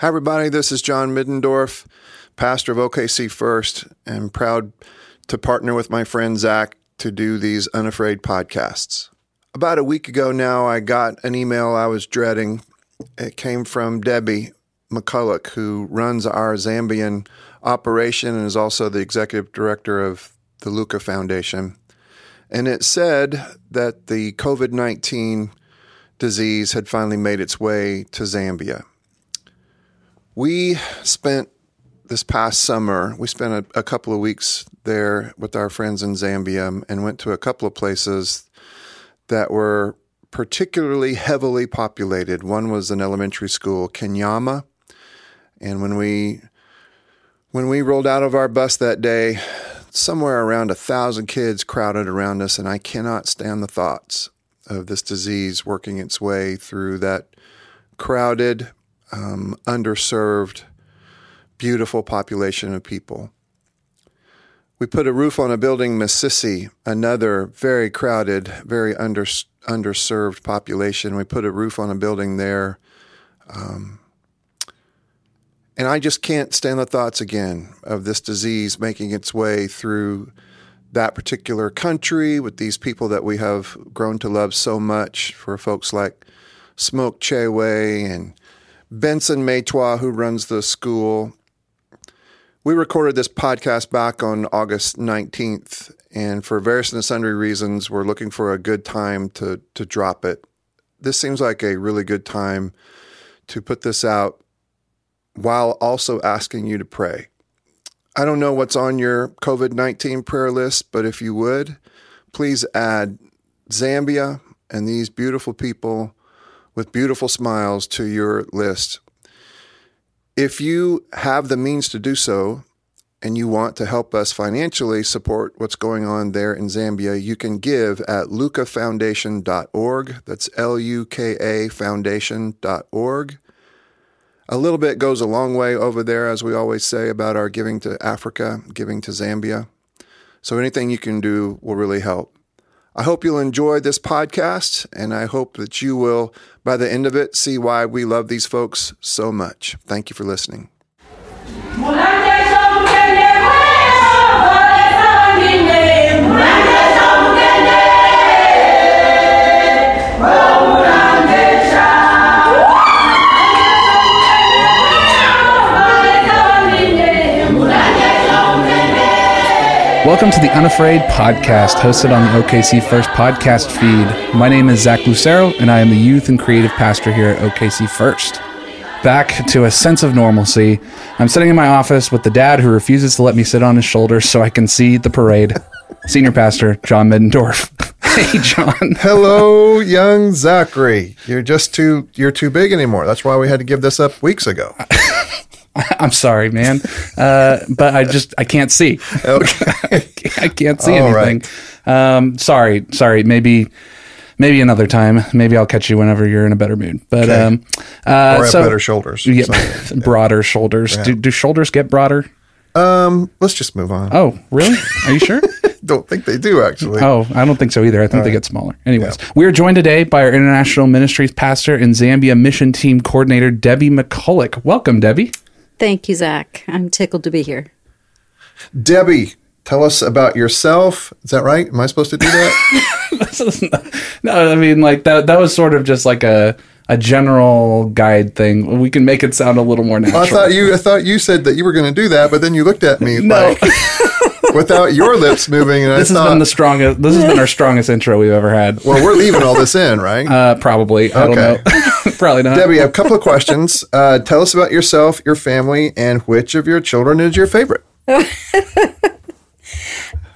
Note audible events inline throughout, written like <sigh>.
Hi, everybody. This is John Middendorf, pastor of OKC First, and proud to partner with my friend Zach to do these Unafraid podcasts. About a week ago now, I got an email I was dreading. It came from Debbie McCulloch, who runs our Zambian operation and is also the executive director of the Luka Foundation. And it said that the COVID 19 disease had finally made its way to Zambia. We spent this past summer, we spent a, a, couple of weeks there with our friends in Zambia and went to a couple of places that were particularly heavily populated. One was an elementary school, Kanyama. And when we when we rolled out of our bus that day, somewhere around a thousand kids crowded around us, and I cannot stand the thoughts of this disease working its way through that crowded, um, underserved, beautiful population of people. We put a roof on a building, Misisi, another very crowded, very under, underserved population. We put a roof on a building there. Um, and I just can't stand the thoughts again of this disease making its way through that particular country with these people that we have grown to love so much for folks like Smoke Chewe and Benson Maytwa, who runs the school. We recorded this podcast back on August 19th, and for various and sundry reasons, we're looking for a good time to, to drop it. This seems like a really good time to put this out while also asking you to pray. I don't know what's on your COVID 19 prayer list, but if you would, please add Zambia and these beautiful people with beautiful smiles to your list. If you have the means to do so and you want to help us financially support what's going on there in Zambia, you can give at lukafoundation.org. That's L U K A foundation.org. A little bit goes a long way over there, as we always say about our giving to Africa, giving to Zambia. So anything you can do will really help. I hope you'll enjoy this podcast, and I hope that you will, by the end of it, see why we love these folks so much. Thank you for listening. Welcome to the Unafraid podcast, hosted on the OKC First podcast feed. My name is Zach Lucero, and I am the youth and creative pastor here at OKC First. Back to a sense of normalcy. I'm sitting in my office with the dad who refuses to let me sit on his shoulder so I can see the parade. Senior pastor John Middendorf. <laughs> hey, John. Hello, young Zachary. You're just too you're too big anymore. That's why we had to give this up weeks ago. <laughs> I'm sorry, man, uh, but I just I can't see. <laughs> Okay, <laughs> I can't see All anything. Right. Um, sorry, sorry. Maybe maybe another time. Maybe I'll catch you whenever you're in a better mood. But okay. um, uh, or so, better shoulders. Yeah, so, broader shoulders. Yeah. Do, do shoulders get broader? Um, let's just move on. Oh, really? Are you sure? don't think they do actually. Oh, I don't think so either. I think All they right. get smaller. Anyways, yeah. we are joined today by our international ministries pastor and Zambia mission team coordinator Debbie McCulloch. Welcome, Debbie. Thank you, Zach. I'm tickled to be here. Debbie, tell us about yourself. Is that right? Am I supposed to do that? <laughs> no, I mean like that. That was sort of just like a a general guide thing. We can make it sound a little more natural. I thought you I thought you said that you were going to do that, but then you looked at me no. like <laughs> without your <laughs> lips moving. And this I has thought, been the strongest. This has been our strongest intro we've ever had. Well, we're leaving all this in, right? Uh, probably. I okay. <laughs> probably not. Debbie, have a couple of questions. Uh, tell us about yourself, your family, and which of your children is your favorite. <laughs>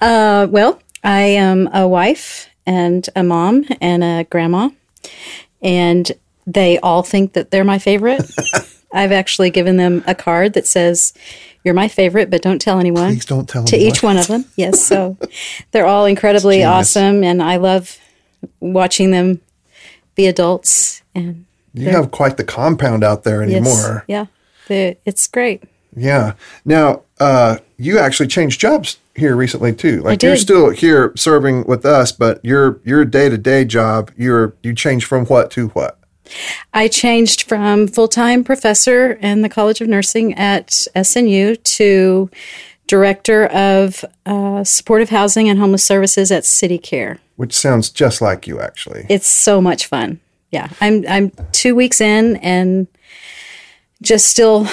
uh, well, I am a wife and a mom and a grandma, and they all think that they're my favorite. I've actually given them a card that says you're my favorite, but don't tell anyone. Please don't tell to anyone. each one of them. <laughs> Yes, so they're all incredibly awesome, and I love watching them be adults. And you have quite the compound out there anymore. Yes, yeah, it's great. Yeah. Now, uh, you actually changed jobs here recently too. Like you're still here serving with us, but your your day to day job, you're you changed from what to what? I changed from full time professor in the College of Nursing at SNU to director of uh, supportive housing and homeless services at City Care. Which sounds just like you, actually. It's so much fun. Yeah, I'm I'm two weeks in and just still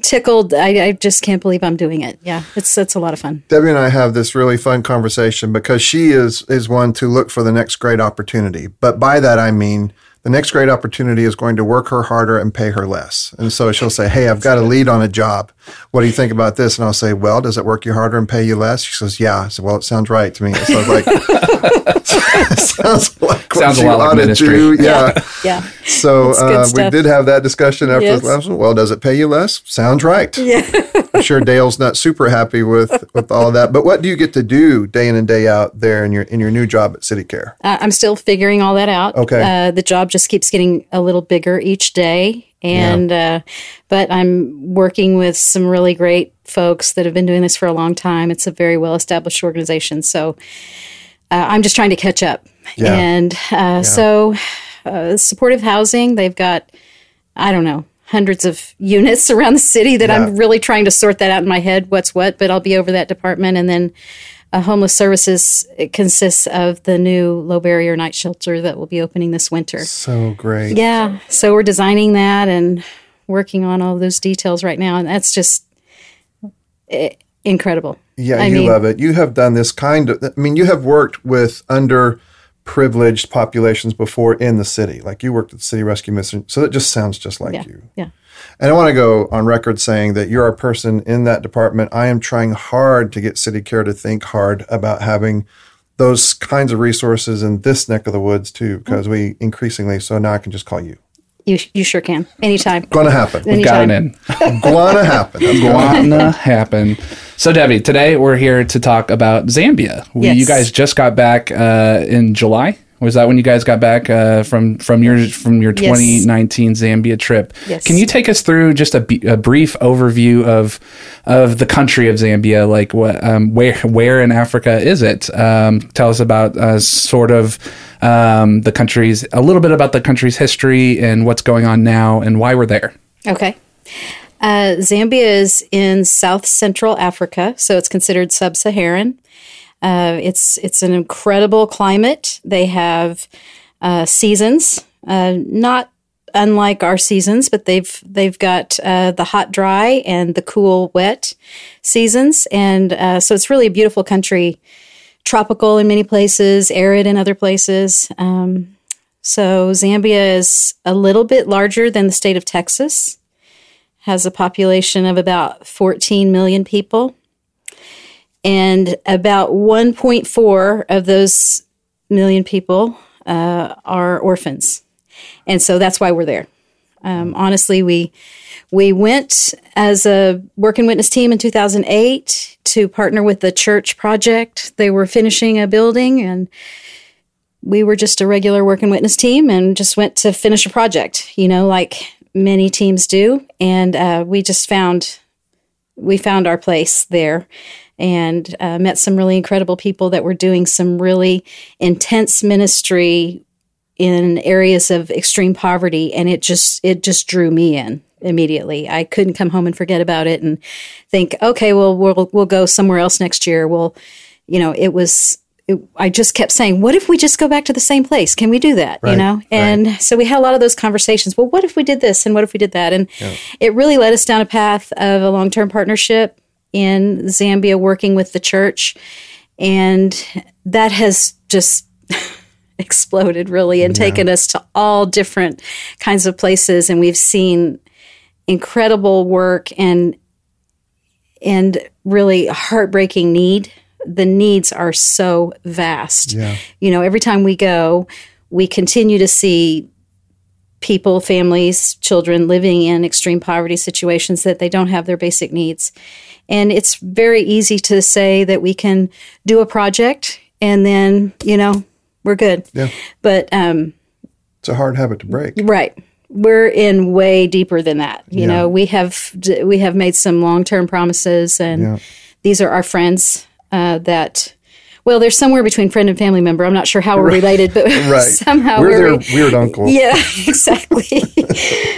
tickled. I, I just can't believe I'm doing it. Yeah, it's it's a lot of fun. Debbie and I have this really fun conversation because she is is one to look for the next great opportunity. But by that I mean the next great opportunity is going to work her harder and pay her less. And so she'll say, Hey, I've got a lead on a job. What do you think about this? And I'll say, Well, does it work you harder and pay you less? She says, Yeah. I said, Well, it sounds right to me. It sounds like, it <laughs> sounds like what Sounds a you lot like ought to do. Yeah. Yeah, So uh, we did have that discussion after Yes. the last one. Well, does it pay you less? Sounds right. yeah. I'm sure Dale's not super happy with with all of that. But what do you get to do day in and day out there in your in your new job at City Care? Uh, I'm still figuring all that out. Okay. Uh, the job just keeps getting a little bigger each day. And, uh, but I'm working with some really great folks that have been doing this for a long time. It's a very well established organization. So uh, I'm just trying to catch up. Yeah. And uh, so uh, supportive housing, they've got, I don't know, hundreds of units <laughs> around the city that I'm really trying to sort that out in my head, what's what, but I'll be over that department. And then uh, homeless services it consists of the new low barrier night shelter that will be opening this winter. So great. Yeah, so we're designing that and working on all those details right now, and that's just eh, incredible. Yeah, I you mean- love it. You have done this kind of. I mean, you have worked with underprivileged populations before in the city. Like you worked at the City Rescue Mission, so that just sounds just like Yeah, you. yeah. And I want to go on record saying that you're a person in that department. I am trying hard to get City Care to think hard about having those kinds of resources in this neck of the woods too, because mm. we increasingly. So now I can just call you. You you sure can anytime. Gonna happen. Got Anytime. it in. Gonna happen. Gonna Gonna happen. So, Debbie, today we're here to talk about Zambia. We, Yes. You guys just got back uh, in July. Was that when you guys got back uh, from from your from your Yes. 2019 Zambia trip? Yes. Can you take us through just a, b- a brief overview of of the country of Zambia? Like what, um, where where in Africa is it? Um, tell us about uh, sort of um, the country's a little bit about the country's history and what's going on now and why we're there. Okay. Uh, Zambia is in South Central Africa, so it's considered sub-Saharan. Uh, it's it's an incredible climate. They have uh, seasons, uh, not unlike our seasons, but they've they've got uh, the hot, dry, and the cool, wet seasons, and uh, so it's really a beautiful country. Tropical in many places, arid in other places. Um, so Zambia is a little bit larger than the state of Texas has a population of about 14 million people. And about 1.4 of those million people uh, are orphans. And so that's why we're there. Um, honestly, we we went as a work working witness team in 2008 to partner with the church project. They were finishing a building, and we were just a regular work working witness team and just went to finish a project. You know, like many teams do, and uh, we just found we found our place there and uh, met some really incredible people that were doing some really intense ministry in areas of extreme poverty and it just it just drew me in immediately. I couldn't come home and forget about it and think okay well we'll we'll go somewhere else next year. Well you know it was it, i just kept saying what if we just go back to the same place? Can we do that? You know? and so we had a lot of those conversations. Well what if we did this and what if we did that? And it really led us down a path of a long-term partnership in zambia working with the church. And that has just <laughs> exploded really and taken us to all different kinds of places. And we've seen incredible work and and really heartbreaking need. The needs are so vast. Yeah. you know every time we go we continue to see people families children living in extreme poverty situations that they don't have their basic needs and it's very easy to say that we can do a project and then you know we're good Yeah. but um It's a hard habit to break. Right. We're in way deeper than that. You Yeah. know, we have we have made some long term promises, and Yeah. these are our friends uh, that well, they're somewhere between friend and family member. I'm not sure how we're related, but <laughs> <laughs> Right. somehow We're we're their weird uncle. Yeah, <laughs> exactly.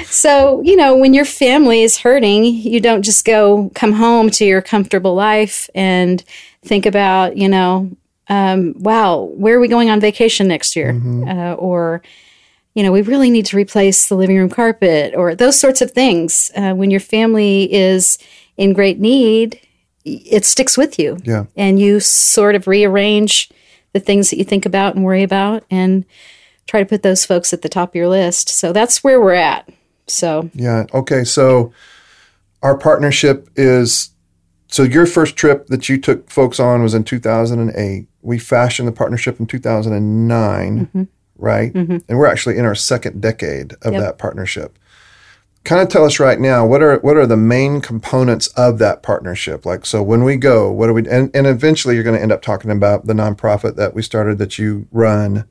so, you know, when your family is hurting, you don't just go come home to your comfortable life and think about, you know, um, wow, where are we going on vacation next year? Mm-hmm. Uh, or, you know, we really need to replace the living room carpet or those sorts of things. Uh, when your family is in great need, it sticks with you. Yeah. And you sort of rearrange the things that you think about and worry about and try to put those folks at the top of your list. So that's where we're at. So, Yeah. Okay. So our partnership is so your first trip that you took folks on was in 2008. We fashioned the partnership in 2009, mm-hmm. right? Mm-hmm. And we're actually in our second decade of Yep. that partnership. Kind of tell us right now what are what are the main components of that partnership? Like so when we go, what do we and, and eventually you're going to end up talking about the nonprofit that we started that you run.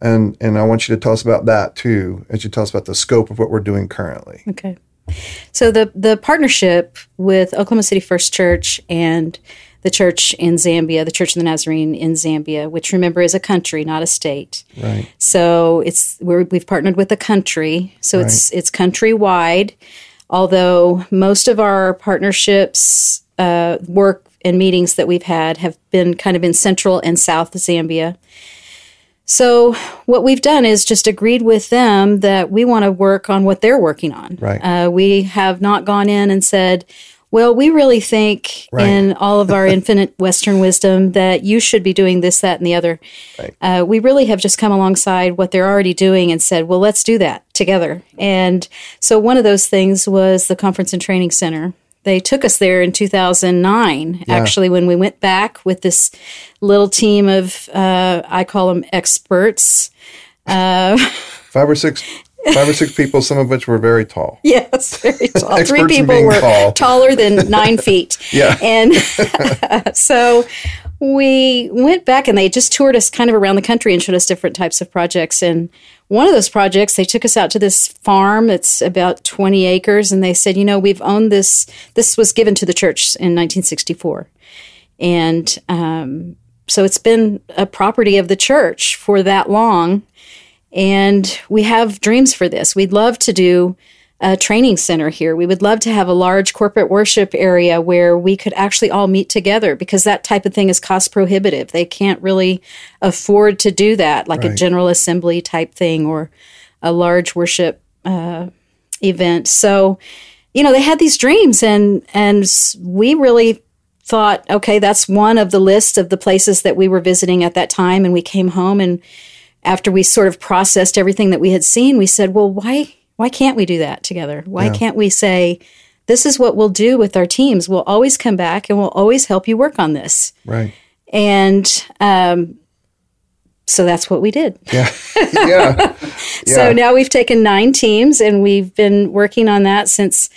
And and I want you to tell us about that too, as you tell us about the scope of what we're doing currently. okay. So the the partnership with Oklahoma City First Church and the church in Zambia, the Church of the Nazarene in Zambia, which remember is a country, not a state. Right. So it's we're, we've partnered with a country, so it's it's countrywide. Although most of our partnerships, uh, work and meetings that we've had have been kind of in central and south Zambia. So what we've done is just agreed with them that we want to work on what they're working on. Right. Uh, we have not gone in and said, well, we really think Right. in all of our infinite Western wisdom that you should be doing this, that, and the other. Right. Uh, we really have just come alongside what they're already doing and said, well, let's do that together. And so one of those things was the Conference and Training Center. They took us there in 2009, actually, when we went back with this little team of, uh, I call them experts. Five or six, five or six people, some of which were very tall. <laughs> Yes, very tall. <laughs> Three people were tall. taller than <laughs> nine feet. Yeah. And so we went back and they just toured us kind of around the country and showed us different types of projects. And one of those projects, they took us out to this farm that's about 20 acres. And they said, you know, we've owned this. This was given to the church in 1964. And um, so it's been a property of the church for that long. And we have dreams for this. We'd love to do a training center here. We would love to have a large corporate worship area where we could actually all meet together because that type of thing is cost prohibitive. They can't really afford to do that, like a general assembly type thing or a large worship uh, event. So, you know, they had these dreams, and and we really thought, okay, that's one of the list of the places that we were visiting at that time. And we came home and after we sort of processed everything that we had seen, we said, well, why why can't we do that together? Why can't we say, this is what we'll do with our teams? We'll always come back and we'll always help you work on this. Right. And um, so that's what we did. Yeah. <laughs> yeah. So now we've taken nine teams and we've been working on that since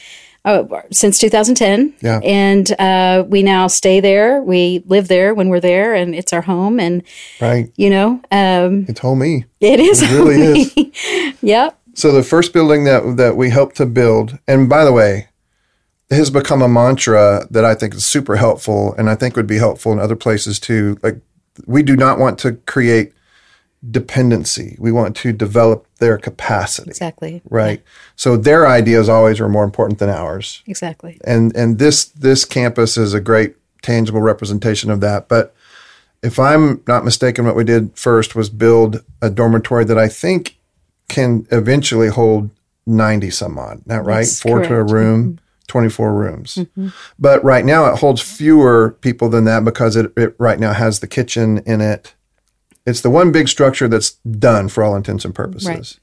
uh, since 2010. Yeah. And uh, we now stay there. We live there when we're there, and it's our home. And Right. you know, um, It's homey. it is. It really is. <laughs> yep. So the first building that that we helped to build, and by the way, it has become a mantra that I think is super helpful, and I think would be helpful in other places too. Like we do not want to create dependency. We want to develop their capacity. Exactly. Right. So their ideas always are more important than ours. Exactly. and and this this campus is a great tangible representation of that but if i'm not mistaken what we did first was build a dormitory that i think can eventually hold 90 some odd that right That's four to a correct. Mm-hmm. room 24 rooms but right now it holds fewer people than that because it, it right now has the kitchen in it it's the one big structure that's done for all intents and purposes. Right.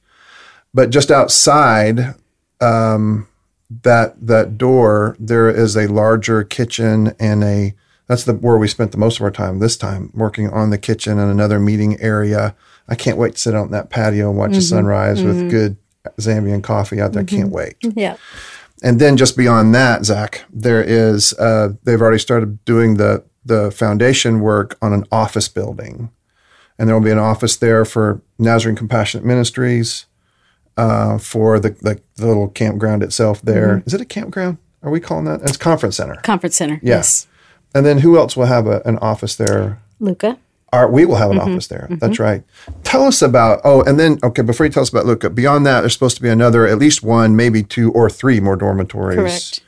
but just outside um, that that door there is a larger kitchen and a that's the where we spent the most of our time this time working on the kitchen and another meeting area. I can't wait to sit out in that patio and watch the sunrise with good zambian coffee out there. Can't wait. <laughs> Yeah. and then just beyond that zach there is uh, they've already started doing the the foundation work on an office building and there will be an office there for nazarene compassionate ministries uh, for the, the the little campground itself there. Mm-hmm. Is it a campground are we calling that it's conference center Conference center. Yeah. Yes. and then who else will have a, an office there Luka. Our, we will have an mm-hmm. office there. Mm-hmm. That's right. Tell us about, oh, and then, okay, before you tell us about Luka, beyond that, there's supposed to be another, at least one, maybe two or three more dormitories. Correct.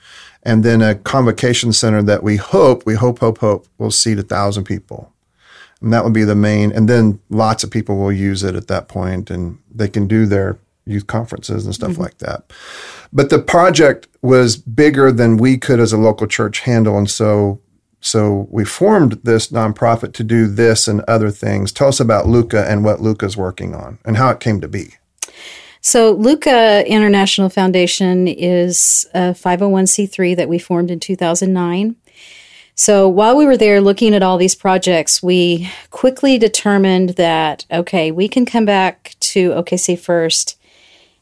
And then a convocation center that we hope, we hope, hope, hope will seat a thousand people. And that would be the main, and then lots of people will use it at that point and they can do their youth conferences and stuff mm-hmm. like that. But the project was bigger than we could as a local church handle. And so so we formed this nonprofit to do this and other things. Tell us about Luka and what Luka's working on and how it came to be. So, Luka International Foundation is a 501c3 that we formed in 2009. So, while we were there looking at all these projects, we quickly determined that, okay, we can come back to OKC first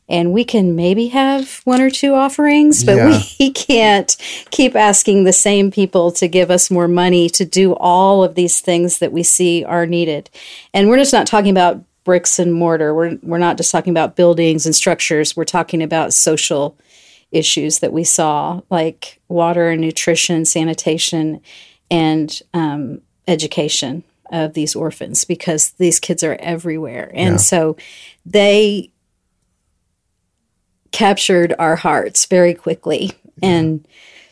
and we can maybe have one or two offerings, but Yeah. <laughs> we can't keep asking the same people to give us more money to do all of these things that we see are needed. And we're just not talking about bricks and mortar. We're we're not just talking about buildings and structures. We're talking about social issues that we saw, like water and nutrition, sanitation, and um, education of these orphans, because these kids are everywhere, and Yeah. so they captured our hearts very quickly. And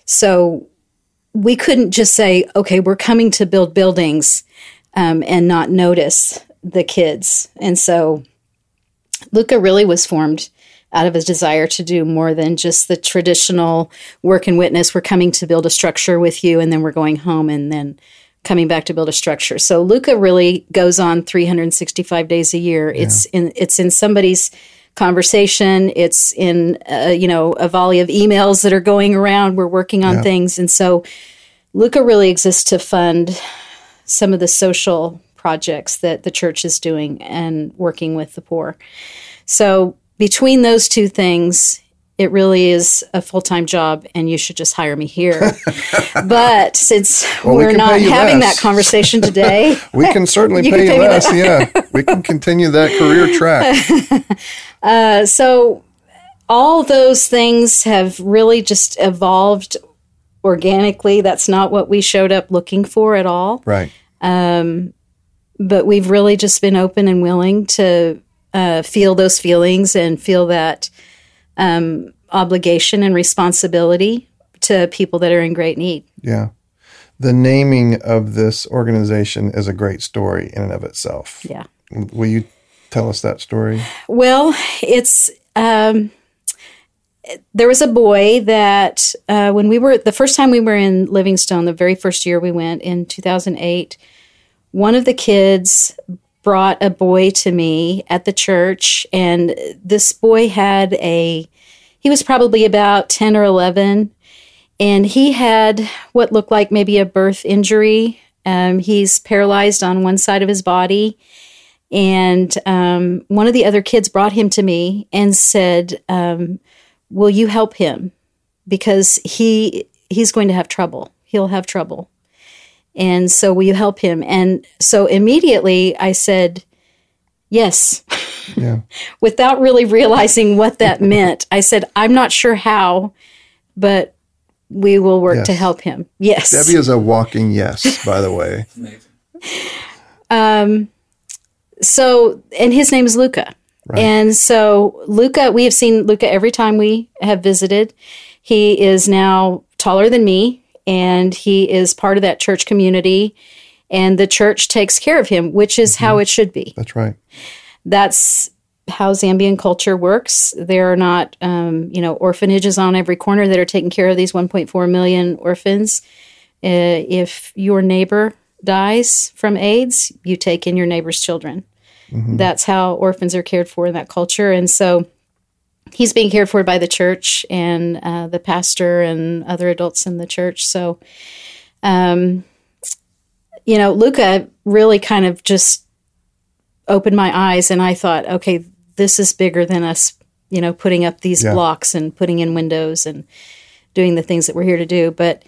so we couldn't just say, okay, we're coming to build buildings um, and not notice the kids. And so Luka really was formed out of a desire to do more than just the traditional work and witness. We're coming to build a structure with you, and then we're going home and then coming back to build a structure. So Luka really goes on 365 days a year. It's in it's in somebody's conversation. It's in uh, you know a volley of emails that are going around. We're working on things, and so Luka really exists to fund some of the social projects that the church is doing and working with the poor. So between those two things, it really is a full time job, and you should just hire me here. <laughs> but since we we're can not having less. that conversation <laughs> today, We can certainly <laughs> You pay can you pay me less. Yeah. We can continue that career track. Uh, so all those things have really just evolved organically. That's not what we showed up looking for at all. Right. Um, but we've really just been open and willing to uh, feel those feelings and feel that um, obligation and responsibility to people that are in great need. Yeah. The naming of this organization is a great story in and of itself. Yeah. Will you tell us that story? Well, it's um, there was a boy that uh, when we were the first time we were in Livingstone, the very first year we went in 2008, one of the kids brought a boy to me at the church, and this boy had a he was probably about 10 or 11 and he had what looked like maybe a birth injury um, he's paralyzed on one side of his body and um, one of the other kids brought him to me and said, um, "Will you help him? Because he he's going to have trouble. He'll have trouble." And so, will you help him? And so immediately I said, "Yes." Yeah. <laughs> Without really realizing what that <laughs> meant, I said, "I'm not sure how, but we will work to help him." Yes. Debbie is a walking yes, by the way. <laughs> um, so and his name is Luka. Right. And so Luka, we have seen Luka every time we have visited. He is now taller than me and he is part of that church community and the church takes care of him, which is how it should be. That's right. That's how Zambian culture works. There are not, um, you know, orphanages on every corner that are taking care of these 1.4 million orphans. Uh, if your neighbor dies from AIDS, you take in your neighbor's children. That's how orphans are cared for in that culture. And so he's being cared for by the church and uh, the pastor and other adults in the church. So, um, you know, Luka really kind of just opened my eyes and I thought, okay, this is bigger than us, you know, putting up these Yeah. blocks and putting in windows and doing the things that we're here to do. But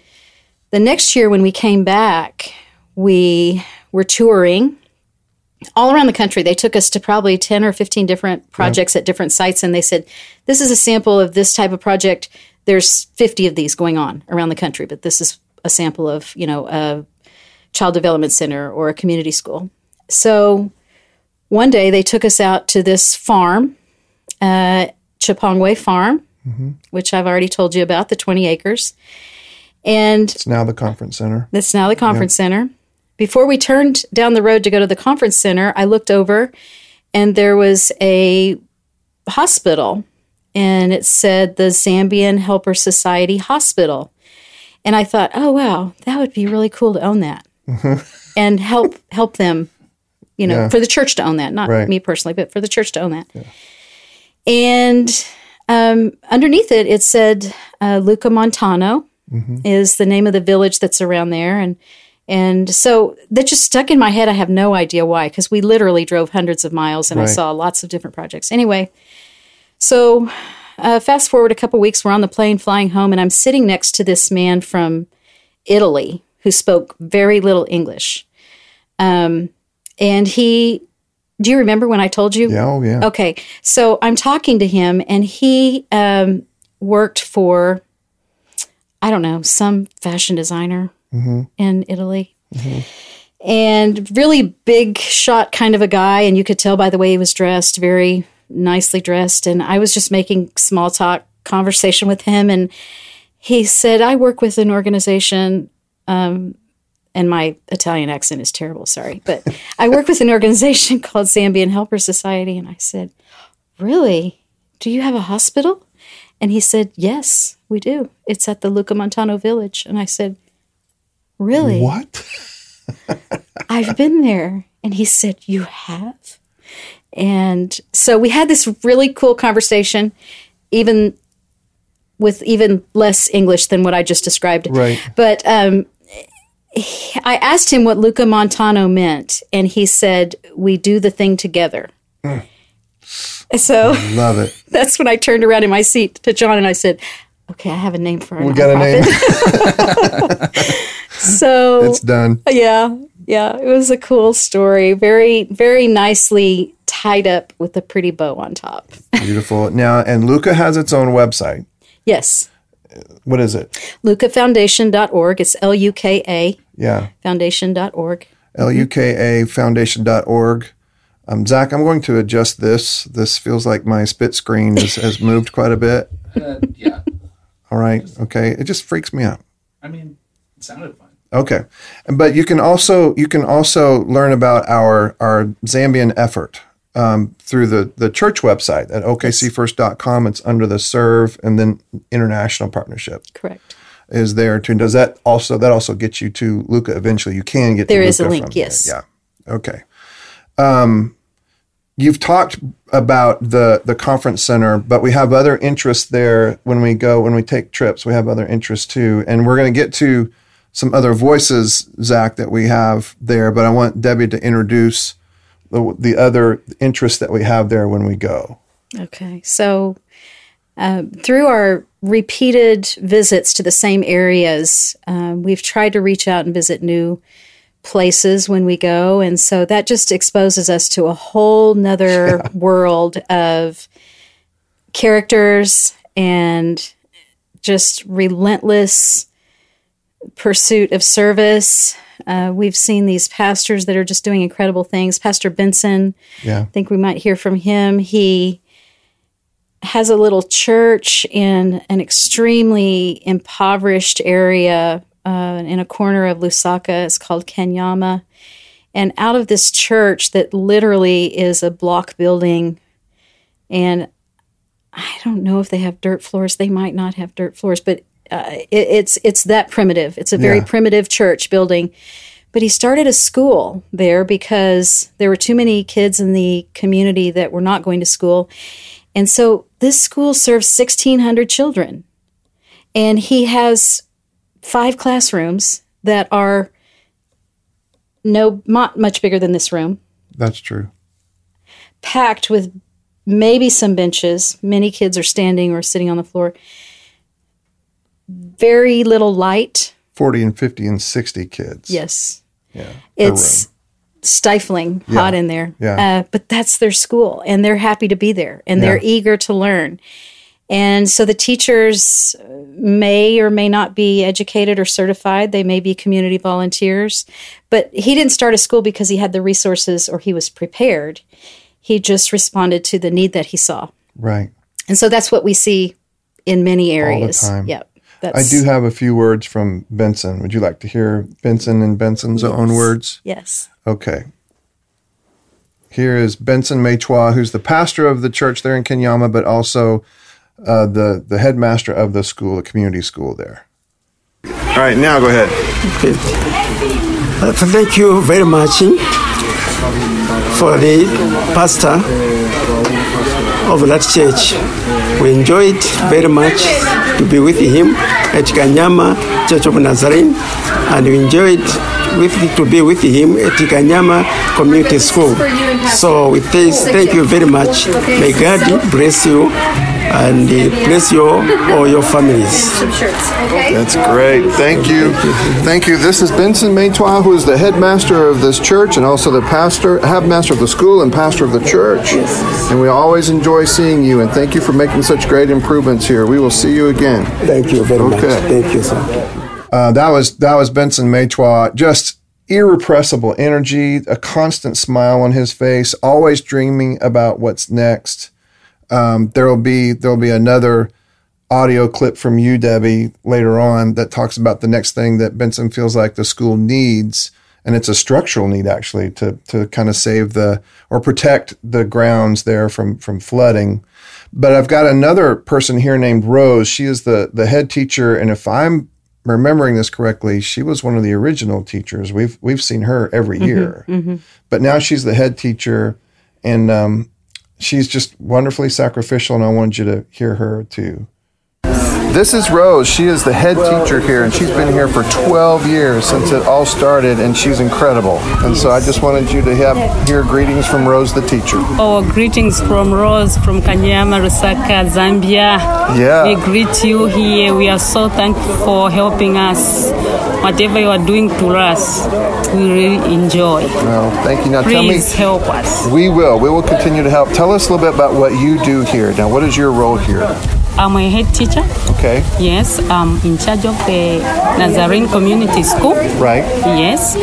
the next year when we came back, we were touring all around the country. They took us to probably 10 or 15 different projects at different sites and they said, "This is a sample of this type of project. There's 50 of these going on around the country, but this is a sample of, you know, a child development center or a community school." so one day they took us out to this farm, uh, Chipongway Farm, which I've already told you about, the 20 acres. And It's now the conference center. that's now the conference center. Before we turned down the road to go to the conference center, I looked over and there was a hospital and it said the Zambian Helper Society Hospital. And I thought, oh wow, that would be really cool to own that and help help them, you know, Yeah. for the church to own that, not Right. me personally, but for the church to own that. And um, underneath it, it said uh, Luca Montano is the name of the village that's around there, and and so that just stuck in my head. I have no idea why, because we literally drove hundreds of miles and I saw lots of different projects. Anyway, so uh, fast forward a couple weeks, we're on the plane flying home, and I'm sitting next to this man from Italy who spoke very little English. Um, and he, do you remember when I told you? Yeah, oh yeah. Okay, so I'm talking to him, and he um, worked for, I don't know, some fashion designer in Italy. And really big shot kind of a guy, and you could tell by the way he was dressed, very nicely dressed. And I was just making small talk conversation with him, and he said, I work with an organization um, and my Italian accent is terrible, sorry. But I work with an organization <laughs> called Zambian Helper Society. And I said, Really? Do you have a hospital? And he said, Yes, we do. It's at the Luca Montano village. And I said, Really? What? <laughs> I've been there. And he said, You have? And so we had this really cool conversation, even with even less English than what I just described. Right. But um, he- I asked him what Luca Montano meant, and he said, We do the thing together. So Love it. <laughs> that's when I turned around in my seat to John and I said, Okay, I have a name for our We got a name. <laughs> So it's done. yeah, yeah, it was a cool story. Very, very nicely tied up with a pretty bow on top. Beautiful. Now, and Luka has its own website. Yes, What is it? lucafoundation.org. It's L U K A Yeah. foundation.org. L-U-K-A foundation.org. Um, Zach, I'm going to adjust this. This feels like my spit screen has, has moved quite a bit. Uh, yeah. All right. Okay. It just freaks me out. I mean, it sounded fun. Okay. But you can also you can also learn about our our Zambian effort um, through the the church website at okcfirst.com. It's under the serve and then international partnership Correct. is there too. Does that also that also get you to Luka eventually? You can get There to is a link, from there. yes. Yeah. Okay. Um, you've talked about the the conference center, but we have other interests there when we go when we take trips. We have other interests too, and we're going to get to some other voices, Zach, that we have there. But I want Debbie to introduce the the other interests that we have there when we go. Okay. So, uh, through our repeated visits to the same areas, um, we've tried to reach out and visit new places when we go. And so that just exposes us to a whole nother <laughs> world of characters and just relentless pursuit of service. Uh, we've seen these pastors that are just doing incredible things. Pastor Benson, Yeah. I think we might hear from him. He has a little church in an extremely impoverished area uh, in a corner of Lusaka. It's called Kanyama. And out of this church, that literally is a block building, and I don't know if they have dirt floors. They might not have dirt floors, but uh, it, it's it's that primitive. It's a very Yeah. primitive church building. But he started a school there because there were too many kids in the community that were not going to school. And so this school serves 1,600 children. And he has five classrooms that are no not much bigger than this room, That's true. packed with maybe some benches. Many kids are standing or sitting on the floor. Very little light. 40 and 50 and 60 kids. Yes. Yeah. It's stifling hot in there. Yeah. Uh, but that's their school and they're happy to be there and they're eager to learn. And so the teachers may or may not be educated or certified. They may be community volunteers. But he didn't start a school because he had the resources or he was prepared. He just responded to the need that he saw. Right. And so that's what we see in many areas. All the time. Yep. I do have a few words from Benson. Would you like to hear Benson and Benson's own words? Yes. Okay. Here is Benson Mechwa, who's the pastor of the church there in Kanyama, but also uh, the the headmaster of the school, the community school there. All right, now go ahead. Uh, Thank you very much for the pastor of that church. We enjoyed very much to be with him at Kanyama Church of Nazarene, and we enjoyed with to be with him at Kanyama Community School. So with this, thank you very much. May God bless you and uh, bless you or your families. That's great. Thank you. Thank you. This is Benson Mechwa, who is the headmaster of this church and also the pastor, headmaster of the school and pastor of the church. And we always enjoy seeing you, and thank you for making such great improvements here. We will see you again. Thank you very much. Thank you, sir. Uh, that was that was Benson Mechwa. Just irrepressible energy, a constant smile on his face, always dreaming about what's next. Um, there will be there will be another audio clip from you, Debbie, later on that talks about the next thing that Benson feels like the school needs, and it's a structural need actually to to kind of save the or protect the grounds there from from flooding. But I've got another person here named Rose. She is the the head teacher, and if I'm remembering this correctly, she was one of the original teachers. We've we've seen her every year, but now she's the head teacher, and um, she's just wonderfully sacrificial. And I wanted you to hear her too. This is Rose. She is the head teacher here, and she's been here for 12 years since it all started, and she's incredible. And so I just wanted you to have hear greetings from Rose, the teacher. Oh, greetings from Rose from Kanyama, Lusaka, Zambia. Yeah. We greet you here. We are so thankful for helping us. Whatever you are doing to us, we really enjoy. Well, thank you. Now tell me. Please help us. We will. We will continue to help. Tell us a little bit about what you do here. Now, what is your role here? I'm a head teacher. Okay. Yes, I'm in charge of the Nazarene Community School. Right. Yes,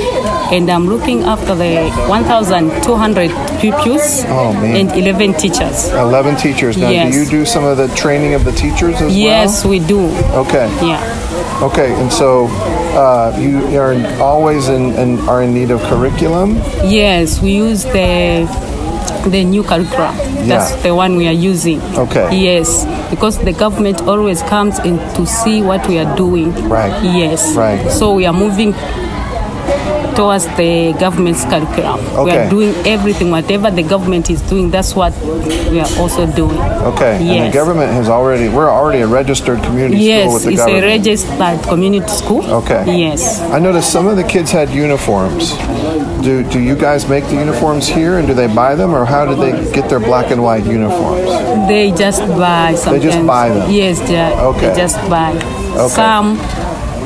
and I'm looking after the 1,200 pupils Oh, and 11 teachers. 11 teachers. Now, Yes. do you do some of the training of the teachers as well? Yes, we do. Okay. Yeah. Okay. And so uh, you are always in, in are in need of curriculum. Yes, we use the the new curriculum. That's Yeah. the one we are using. Okay. Yes, because the government always comes in to see what we are doing. Right. Yes. Right. So we are moving towards the government's curriculum. We are doing everything, whatever the government is doing, that's what we are also doing. Okay. And the government has already. We're already a registered community school Yes, with the it's a registered community school. Okay. Yes. I noticed some of the kids had uniforms. Do do you guys make the uniforms here, and do they buy them, or how did they get their black and white uniforms? They just buy sometimes. They just buy them? Yes, they, Okay. they just buy. Some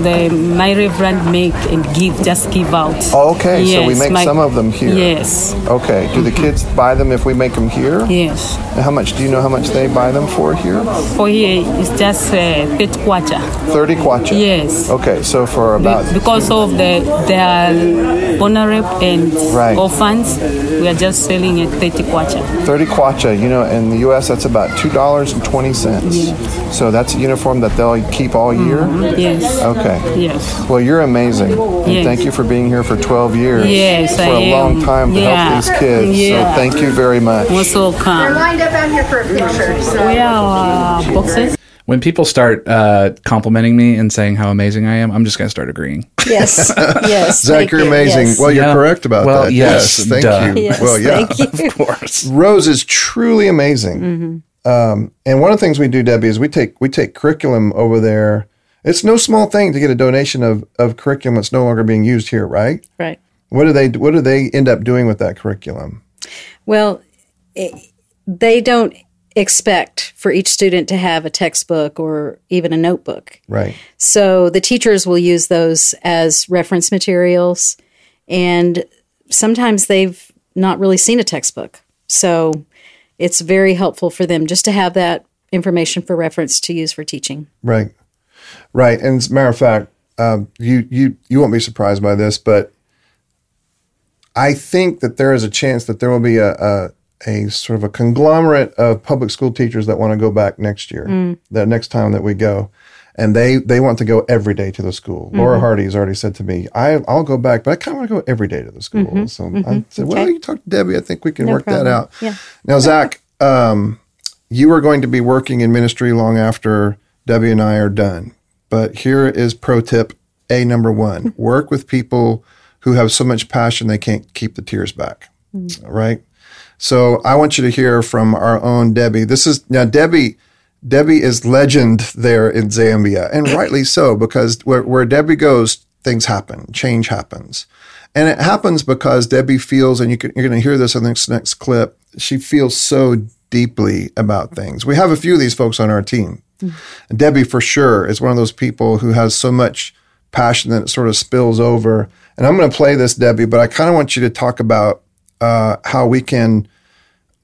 the my reverend make and give, just give out. Oh, okay, so we make my- some of them here. Yes, Okay. Do the mm-hmm. kids buy them if we make them here? yes. And How much? Do you know how much they buy them for here? For here, it's just uh, thirty kwacha. Thirty kwacha. Yes. Okay, so for about Be- because of the their honorable and Right. orphans, we are just selling at thirty kwacha. thirty kwacha. You know, in the U.S. that's about two dollars and twenty cents. So that's a uniform that they'll keep all year. Yes. Okay. Yes. Well, you're amazing. And Yes. thank you for being here for 12 years. Yes, For I a long time to Yeah. help these kids. Yeah. So thank you very much. Most welcome. Lined up out here for a picture. So. We are uh, boxes. When people start uh, complimenting me and saying how amazing I am, I'm just going to start agreeing. Yes. <laughs> Yes. Zach, you're amazing. Yes. Well, you're Yeah. correct about Well, that. yes, thank duh. you. Yes, well, yeah. thank you. <laughs> Of course. Rose is truly amazing. Mm-hmm. Um, and one of the things we do, Debbie, is we take we take curriculum over there. It's no small thing to get a donation of, of curriculum that's no longer being used here, right? Right. What do they what do they end up doing with that curriculum? Well, it, they don't expect for each student to have a textbook or even a notebook. Right. So the teachers will use those as reference materials, and sometimes they've not really seen a textbook. So it's very helpful for them just to have that information for reference to use for teaching. Right, right. And as a matter of fact, um, you you you won't be surprised by this, but I think that there is a chance that there will be a, a a sort of a conglomerate of public school teachers that want to go back next year, mm. the next time that we go. And they, they want to go every day to the school. Mm-hmm. Laura Hardy has already said to me, I, I'll go back, but I kind of want to go every day to the school. Mm-hmm. So mm-hmm. I said, well, Okay. you talk to Debbie. I think we can No work that out. Yeah. Now, Zach, um, you are going to be working in ministry long after Debbie and I are done. But here is pro tip A number one work with people who have so much passion they can't keep the tears back. Mm. Right? So I want you to hear from our own Debbie. This is now Debbie. Debbie is legend there in Zambia, and rightly so, because where, where Debbie goes, things happen, change happens. And it happens because Debbie feels, and you can, you're going to hear this in this next clip, she feels so deeply about things. We have a few of these folks on our team. And Debbie, for sure, is one of those people who has so much passion that it sort of spills over. And I'm going to play this, Debbie, but I kind of want you to talk about uh, how we can,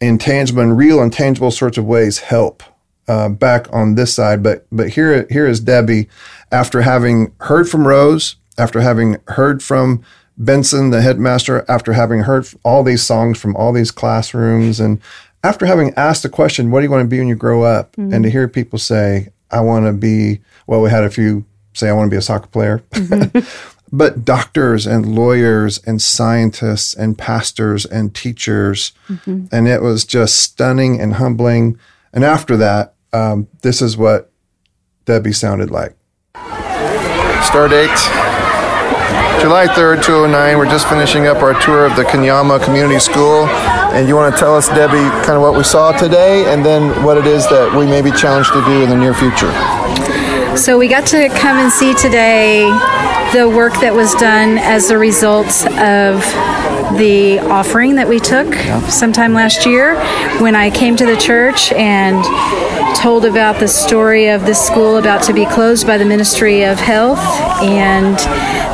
in tangible and real and tangible sorts of ways, help uh, back on this side. But but here here is Debbie, after having heard from Rose, after having heard from Benson, the headmaster, after having heard all these songs from all these classrooms, and after having asked the question, "What do you want to be when you grow up?" and to hear people say, "I want to be," well, we had a few say, "I want to be a soccer player." <laughs> but doctors and lawyers and scientists and pastors and teachers. And it was just stunning and humbling. And after that, um, this is what Debbie sounded like. Star date July 3rd, 2009. We're just finishing up our tour of the Kanyama Community School. And you want to tell us, Debbie, kind of what we saw today and then what it is that we may be challenged to do in the near future. So we got to come and see today the work that was done as a result of the offering that we took sometime last year when I came to the church and told about the story of this school about to be closed by the Ministry of Health and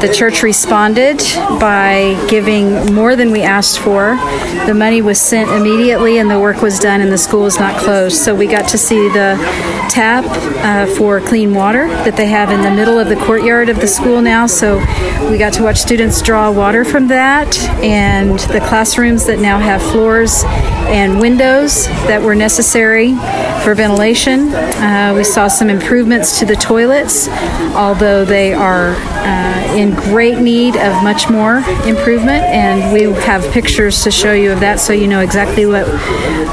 the church responded by giving more than we asked for. The money was sent immediately and the work was done and the school is not closed. So we got to see the tap uh, for clean water that they have in the middle of the courtyard of the school now. So we got to watch students draw water from that and the classrooms that now have floors and windows that were necessary for ventilation. Uh, we saw some improvements to the toilets, although they are uh, in great need of much more improvement. And we have pictures to show you of that so you know exactly what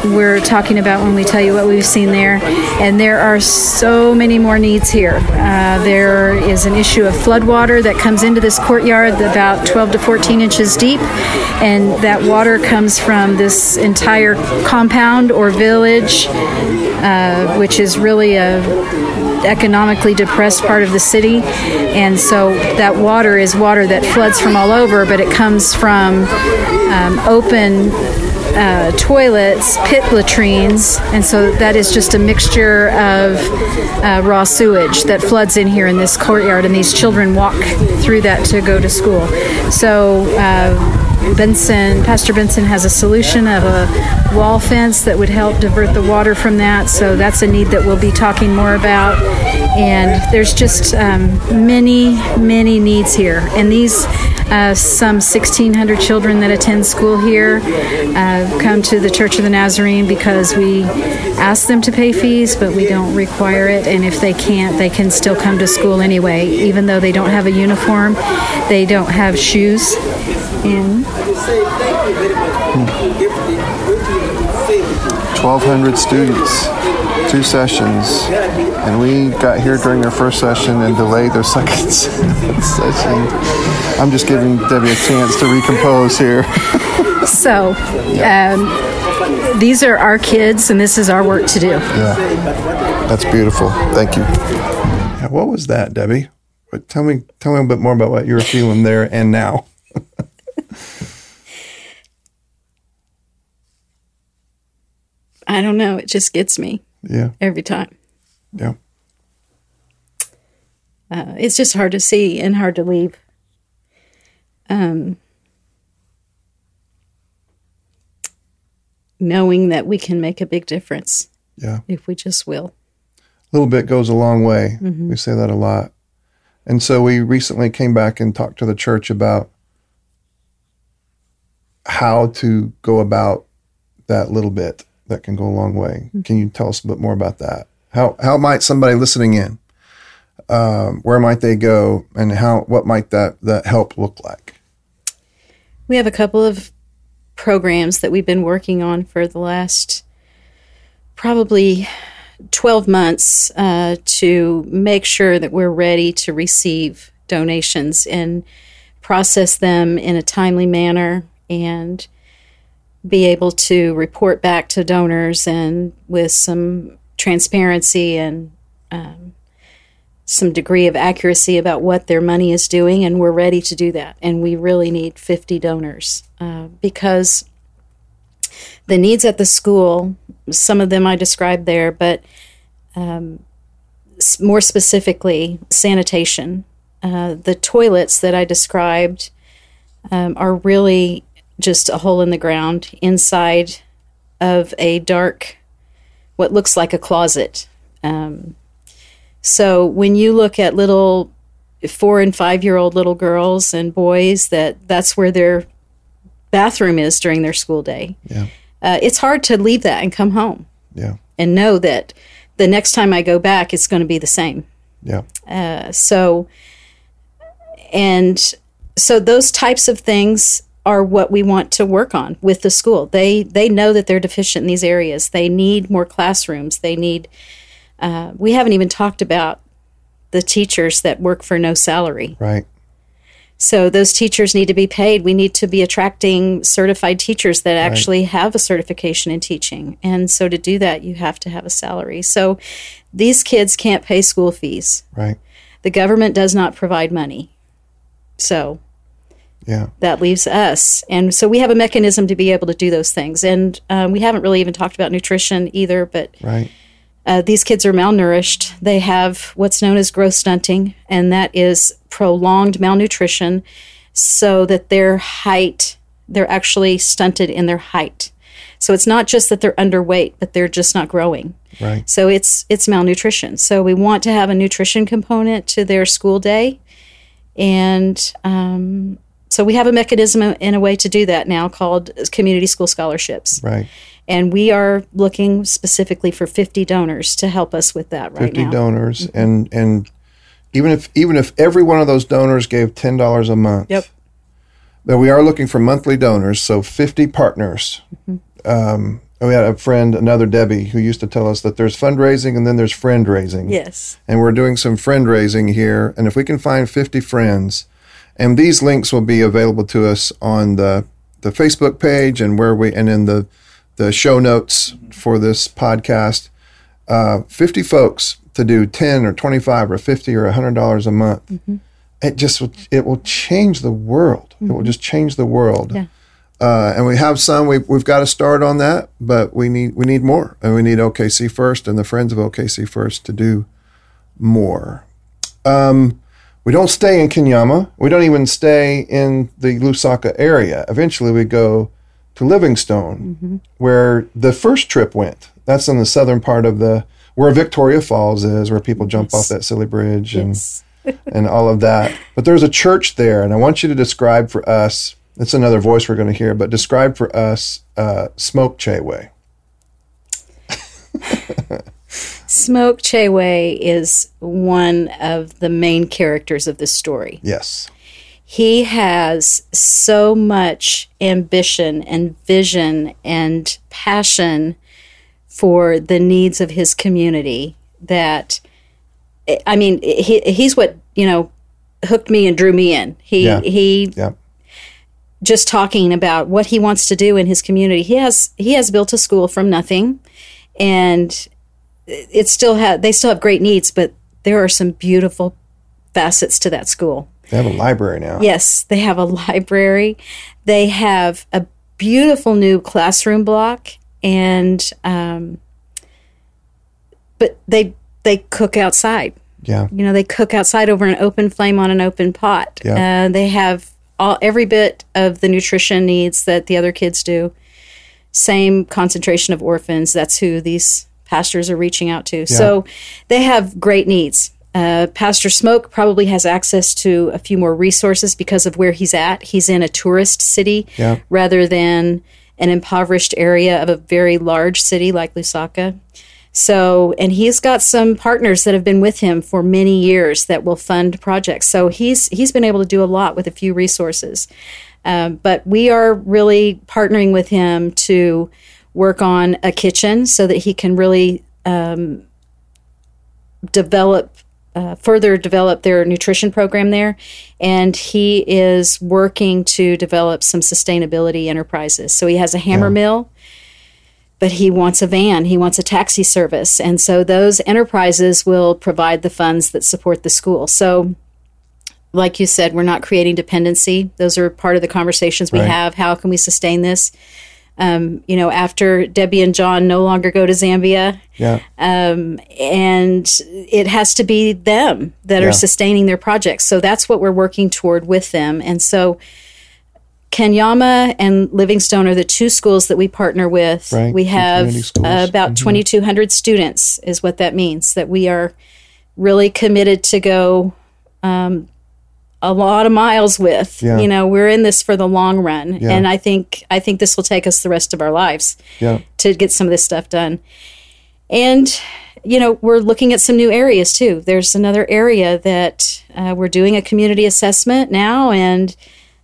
we're talking about when we tell you what we've seen there. And there are so many more needs here. Uh, there is an issue of flood water that comes into this courtyard about 12 to 14 inches deep, and that water comes from this entire compound or village, uh, which is really a economically depressed part of the city. And so that water is water that floods from all over, but it comes from um, open uh, toilets, pit latrines, and so that is just a mixture of uh, raw sewage that floods in here in this courtyard, and these children walk through that to go to school. So. Uh, Benson, Pastor Benson has a solution of a wall fence that would help divert the water from that. So that's a need that we'll be talking more about. And there's just um, many, many needs here. And these, uh, some 1,600 children that attend school here uh, come to the Church of the Nazarene because we ask them to pay fees, but we don't require it. And if they can't, they can still come to school anyway, even though they don't have a uniform, they don't have shoes. And 1,200 students, two sessions, and we got here during their first session and delayed their <laughs> second <laughs> session. I'm just giving Debbie a chance to recompose here. so, um, these are our kids, and this is our work to do. Yeah, that's beautiful. Thank you. Yeah, what was that, Debbie? What- Tell me, tell me a bit more about what you were feeling there and now. <laughs> I don't know. It just gets me Yeah, every time. yeah, Uh, it's just hard to see and hard to leave. Um, knowing that we can make a big difference Yeah. if we just will. A little bit goes a long way. We say that a lot. And so we recently came back and talked to the church about how to go about that little bit that can go a long way. Can you tell us a bit more about that? How how might somebody listening in, um, where might they go, and how what might that that help look like? We have a couple of programs that we've been working on for the last probably 12 months uh, to make sure that we're ready to receive donations and process them in a timely manner and be able to report back to donors and with some transparency and um, some degree of accuracy about what their money is doing, and we're ready to do that. And we really need 50 donors uh, because the needs at the school, some of them I described there, but um, more specifically, sanitation. Uh, the toilets that I described um, are really just a hole in the ground inside of a dark, what looks like a closet. Um, so when you look at little four and five year old little girls and boys, that that's where their bathroom is during their school day. Yeah. Uh, it's hard to leave that and come home Yeah, and know that the next time I go back, it's going to be the same. yeah, Uh, so, and so those types of things are what we want to work on with the school. They they know that they're deficient in these areas. They need more classrooms. They need. Uh, we haven't even talked about the teachers that work for no salary. right. So those teachers need to be paid. We need to be attracting certified teachers that actually have a certification in teaching. And so to do that, you have to have a salary. So these kids can't pay school fees. Right. The government does not provide money. So Yeah. that leaves us. And so we have a mechanism to be able to do those things. And um, we haven't really even talked about nutrition either, but Right. uh, these kids are malnourished. They have what's known as growth stunting, and that is prolonged malnutrition so that their height, they're actually stunted in their height. So it's not just that they're underweight, but they're just not growing. Right. So it's it's malnutrition. So we want to have a nutrition component to their school day, and um, so we have a mechanism in a way to do that now called community school scholarships, Right. and we are looking specifically for 50 donors to help us with that right 50 now. donors and and even if even if every one of those donors gave $10 a month Yep. but we are looking for monthly donors so 50 partners um, we had a friend another debbie who used to tell us that there's fundraising and then there's friend raising Yes. and we're doing some friend raising here and if we can find 50 friends and these links will be available to us on the the facebook page and where we and in the the show notes for this podcast. Uh, 50 folks to do 10 or 25 or 50 or 100 dollars a month. It just will- it will change the world. It will just change the world. Yeah. uh, and we have some we've, we've got to start on that but we need we need more. And we need okc first and the friends of okc first to do more. Um, we don't stay in Kanyama. We don't even stay in the Lusaka area. Eventually, we go to Livingstone, where the first trip went. That's in the southern part of the where Victoria Falls is, where people jump off that silly bridge and Yes. <laughs> and all of that. But there's a church there, and I want you to describe for us. It's another voice we're going to hear, but describe for us uh, Smoke Chewe. <laughs> Smoke Chewe is one of the main characters of this story. Yes, He has so much ambition and vision and passion for the needs of his community that I mean he he's what, you know, hooked me and drew me in. He Yeah. he yeah, just talking about what he wants to do in his community. He has he has built a school from nothing, and it still had they still have great needs, but there are some beautiful facets to that school. they have a library now. Yes, they have a <laughs> library. They have a beautiful new classroom block, and um, but they they cook outside. yeah, You know, they cook outside over an open flame on an open pot. Yeah. Uh, they have all every bit of the nutrition needs that the other kids do. Same concentration of orphans. That's who these pastors are reaching out to. So they have great needs. Uh, Pastor Smoke probably has access to a few more resources because of where he's at. He's in a tourist city Yeah. rather than an impoverished area of a very large city like Lusaka. So, and he's got some partners that have been with him for many years that will fund projects. So he's he's been able to do a lot with a few resources. Um, but we are really partnering with him to work on a kitchen so that he can really um, develop uh, further develop their nutrition program there. And he is working to develop some sustainability enterprises. So he has a hammer mill but he wants a van. He wants a taxi service. And so those enterprises will provide the funds that support the school. So like you said we're not creating dependency. Those are part of the conversations we Right. have. How can we sustain this um, you know after debbie and john no longer go to zambia Yeah. um, and it has to be them that Yeah. are sustaining their projects. So that's what we're working toward with them. And so Kanyama and Livingstone are the two schools that we partner with. Right, We have uh, about 2,200 students, is what that means. That we are really committed to go um, a lot of miles with. Yeah. You know, we're in this for the long run, Yeah. and I think I think this will take us the rest of our lives Yeah. to get some of this stuff done. And, you know, we're looking at some new areas too. There's another area that uh, we're doing a community assessment now, and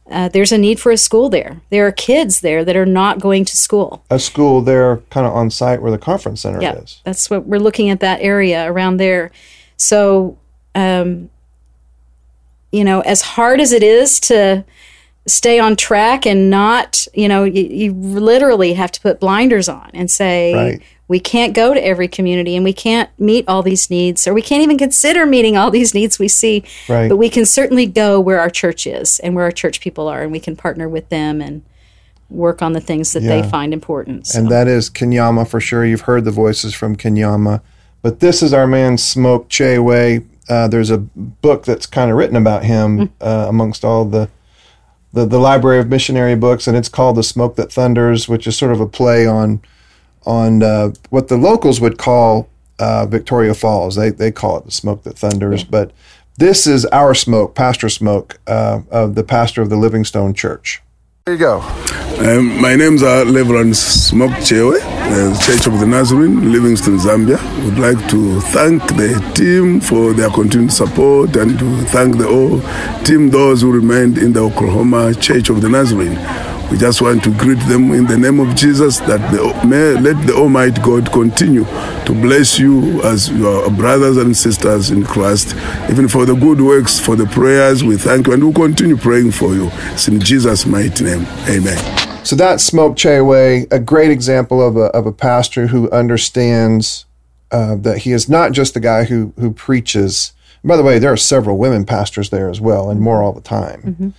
uh, there's a need for a school there. There are kids there that are not going to school. A school there, kind of on site where the conference center Yeah, is. that's what we're looking at that area around there. So, um, you know, as hard as it is to stay on track and not, you know, you, you literally have to put blinders on and say, Right. we can't go to every community and we can't meet all these needs or we can't even consider meeting all these needs we see. Right. But we can certainly go where our church is and where our church people are and we can partner with them and work on the things that they find important. So. And that is Kanyama for sure. You've heard the voices from Kanyama. But this is our man, Smoke Chewe. Uh, there's a book that's kind of written about him uh, amongst all the, the the library of missionary books, and it's called "The Smoke That Thunders," which is sort of a play on on uh, what the locals would call uh, Victoria Falls. They they call it the smoke that thunders, but this is our smoke, Pastor Smoke, uh, of the pastor of the Livingstone Church. There you go. Um, my name's uh, Reverend Smoke Chewe, uh, Church of the Nazarene, Livingstone, Zambia. Would like to thank the team for their continued support and to thank the whole team, those who remained in the Oklahoma Church of the Nazarene. We just want to greet them in the name of Jesus that the, may let the Almighty God continue to bless you as your brothers and sisters in Christ, even for the good works, for the prayers. We thank you and we'll continue praying for you. It's in Jesus' mighty name. Amen. So that's Smoke Chewe, a great example of a, of a pastor who understands uh, that he is not just the guy who who preaches. By the way, there are several women pastors there as well, and more all the time.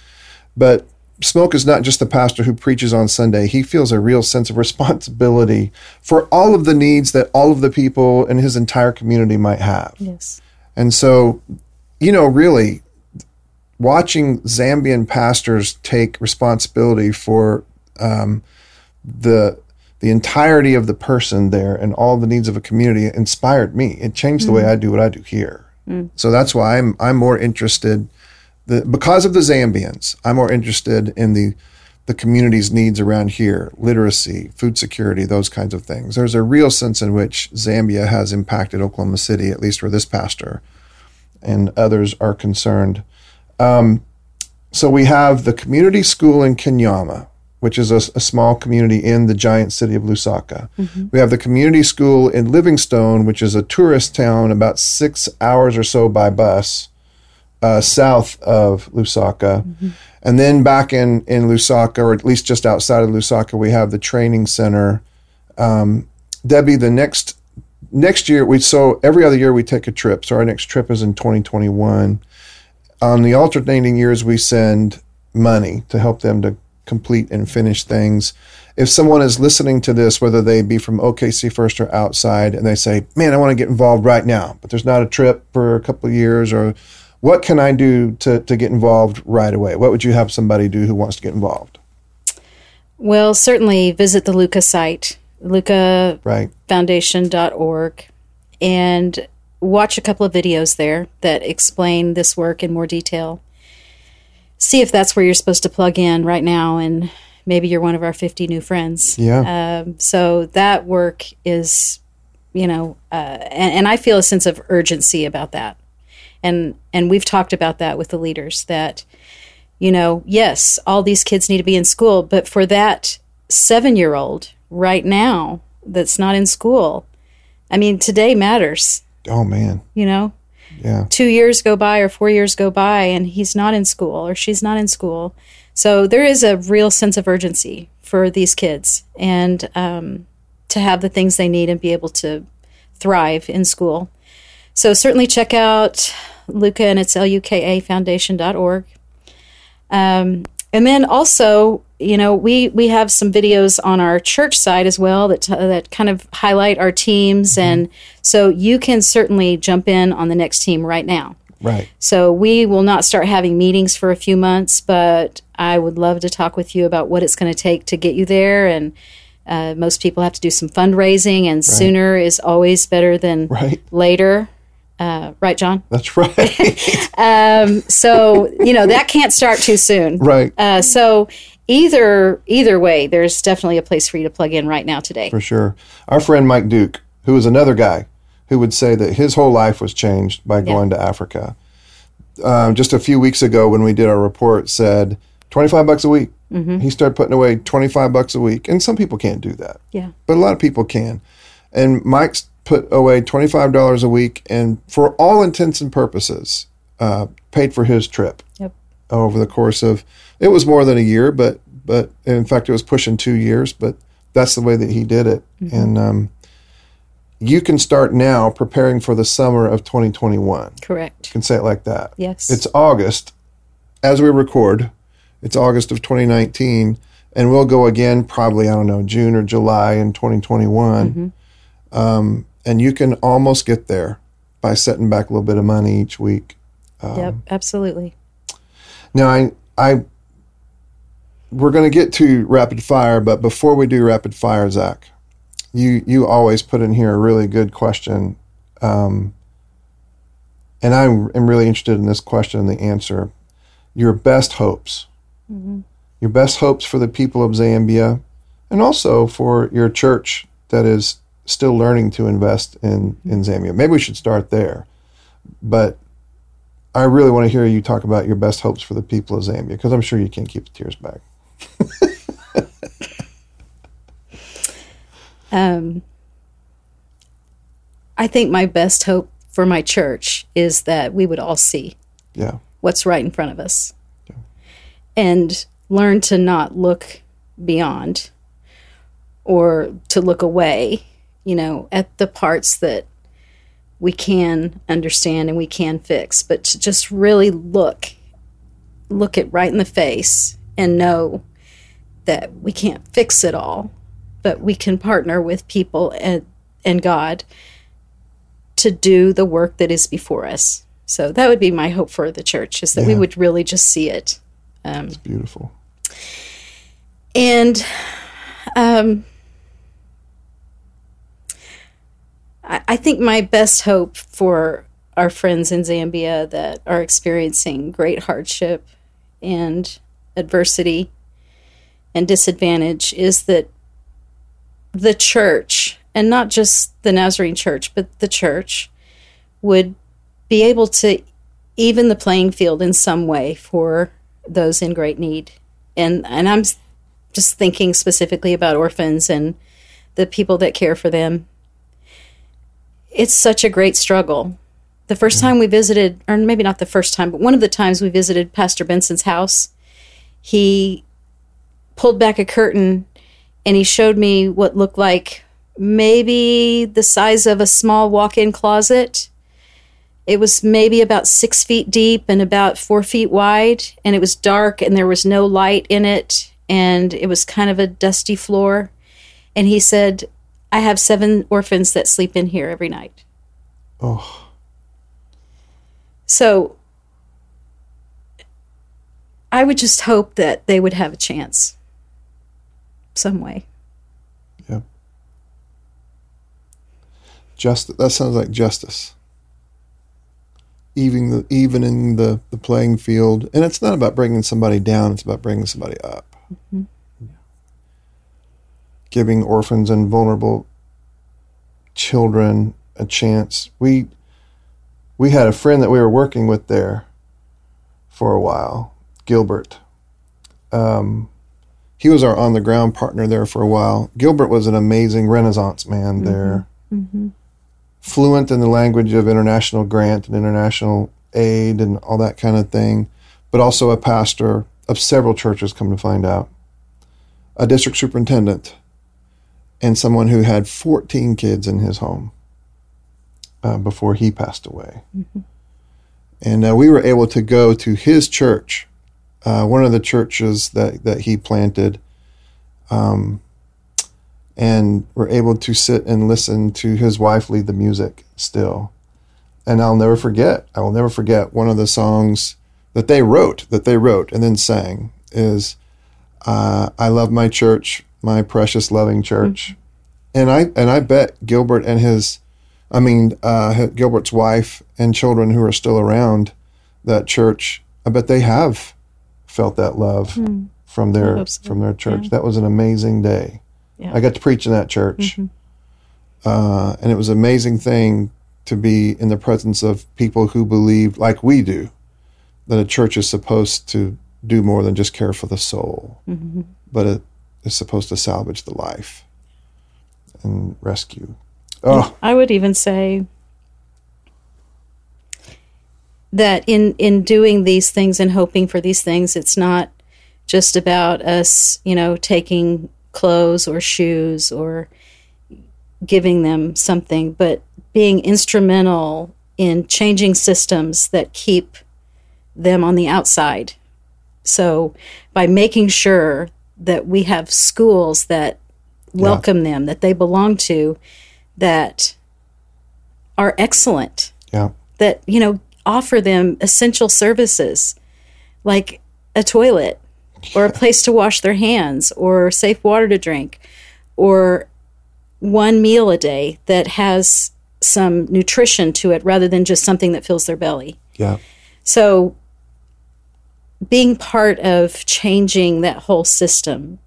But Smoke is not just the pastor who preaches on Sunday. He feels a real sense of responsibility for all of the needs that all of the people in his entire community might have. yes. And so, you know, really watching Zambian pastors take responsibility for um, the the entirety of the person there and all the needs of a community inspired me. It changed the way I do what I do here. So that's why I'm I'm more interested the, because of the Zambians. I'm more interested in the the community's needs around here, literacy, food security, those kinds of things. There's a real sense in which Zambia has impacted Oklahoma City, at least for this pastor, and others are concerned. Um, so we have the community school in Kanyama, which is a, a small community in the giant city of Lusaka. We have the community school in Livingstone, which is a tourist town about six hours or so by bus uh, south of Lusaka. And then back in, in Lusaka, or at least just outside of Lusaka, we have the training center. Um, Debbie, the next next year we so every other year we take a trip. So our next trip is in 2021. On the alternating years, we send money to help them to complete and finish things. If someone is listening to this, whether they be from OKC First or outside, and they say, "Man, I want to get involved right now," but there's not a trip for a couple of years, or what can I do to to get involved right away? What would you have somebody do who wants to get involved? Well, certainly visit the Luka site. Luka Right. and watch a couple of videos there that explain this work in more detail. See if that's where you're supposed to plug in right now, and maybe you're one of our 50 new friends. Yeah. Um, so that work is, you know, uh, and, and I feel a sense of urgency about that. And, and we've talked about that with the leaders that, you know, yes, all these kids need to be in school, but for that seven year old right now that's not in school, I mean, today matters, oh man. you know? Yeah. Two years go by or four years go by and he's not in school or she's not in school. So there is a real sense of urgency for these kids and um, to have the things they need and be able to thrive in school. So certainly check out Luka and it's L-U-K-A foundation.org. Um, and then also, you know, we we have some videos on our church side as well that that kind of highlight our teams, and so you can certainly jump in on the next team right now. Right. So we will not start having meetings for a few months, but I would love to talk with you about what it's going to take to get you there. And uh, most people have to do some fundraising, and sooner is always better than Right. later. Uh, right, John? <laughs> That's right. <laughs> So you know that can't start too soon. right. Uh, so either either way, there's definitely a place for you to plug in right now today. for sure. Our friend Mike Duke, who is another guy who would say that his whole life was changed by going to Africa. Um, just a few weeks ago, when we did our report, said twenty five bucks a week. He started putting away twenty five bucks a week, and some people can't do that, Yeah. but a lot of people can. And Mike's put away twenty five dollars a week, and for all intents and purposes, uh, paid for his trip Yep. over the course of it was more than a year, but but in fact it was pushing two years. But that's the way that he did it, and um, you can start now preparing for the summer of 2021. correct You can say it like that. Yes. It's August as we record. It's August of 2019, and we'll go again probably I don't know June or July in 2021. Um, and you can almost get there by setting back a little bit of money each week. yep. Absolutely. Now, I, I, we're going to get to rapid fire, but before we do rapid fire, Zach, you you always put in here a really good question, um, and I am really interested in this question and the answer. Your best hopes, your best hopes for the people of Zambia, and also for your church that is still learning to invest in in Zambia. Maybe we should start there, but I really want to hear you talk about your best hopes for the people of Zambia because I'm sure you can't keep the tears back. <laughs> Um, I think my best hope for my church is that we would all see Yeah, what's right in front of us and learn to not look beyond or to look away, you know, at the parts that we can understand and we can fix, but to just really look, look it right in the face and know that we can't fix it all, but we can partner with people and, and God to do the work that is before us. So that would be my hope for the church is that we would really just see it. It's beautiful. And um, I, think my best hope for our friends in Zambia that are experiencing great hardship and adversity and disadvantage is that the church, and not just the Nazarene church, but the church, would be able to even the playing field in some way for those in great need. And and I'm just thinking specifically about orphans and the people that care for them. It's such a great struggle. The first time we visited, or maybe not the first time, but one of the times we visited Pastor Benson's house, he pulled back a curtain and he showed me what looked like maybe the size of a small walk in closet. It was maybe about six feet deep and about four feet wide, and it was dark and there was no light in it, and it was kind of a dusty floor. And he said, I have seven orphans that sleep in here every night. Oh, So I would just hope that they would have a chance some way. yeah. Just that sounds like justice. Evening the evening the the playing field, and it's not about bringing somebody down; it's about bringing somebody up. Mm-hmm. Giving orphans and vulnerable children a chance. We we had a friend that we were working with there for a while, Gilbert. Um, he was our on the ground partner there for a while. Gilbert was an amazing Renaissance man there, fluent in the language of international grant and international aid and all that kind of thing, but also a pastor of several churches. Come to find out, a district superintendent, and someone who had 14 kids in his home uh, before he passed away. And uh, we were able to go to his church, uh, one of the churches that, that he planted, um, and were able to sit and listen to his wife lead the music still. And I'll never forget, I will never forget one of the songs that they wrote, that they wrote and then sang is uh, I love my church, my precious loving church. And I and I bet Gilbert and his I mean, uh, Gilbert's wife and children who are still around that church, I bet they have felt that love from their so. from their church. That was an amazing day. Yeah. I got to preach in that church, uh, and it was an amazing thing to be in the presence of people who believe, like we do, that a church is supposed to do more than just care for the soul, but it is supposed to salvage the life and rescue. Oh, I would even say that in in doing these things and hoping for these things, it's not just about us, you know, taking clothes or shoes or giving them something, but being instrumental in changing systems that keep them on the outside. So by making sure that we have schools that welcome them, that they belong to, that are excellent, yeah. that, you know, offer them essential services like a toilet or a <laughs> place to wash their hands or safe water to drink or one meal a day that has some nutrition to it rather than just something that fills their belly. Yeah. So being part of changing that whole system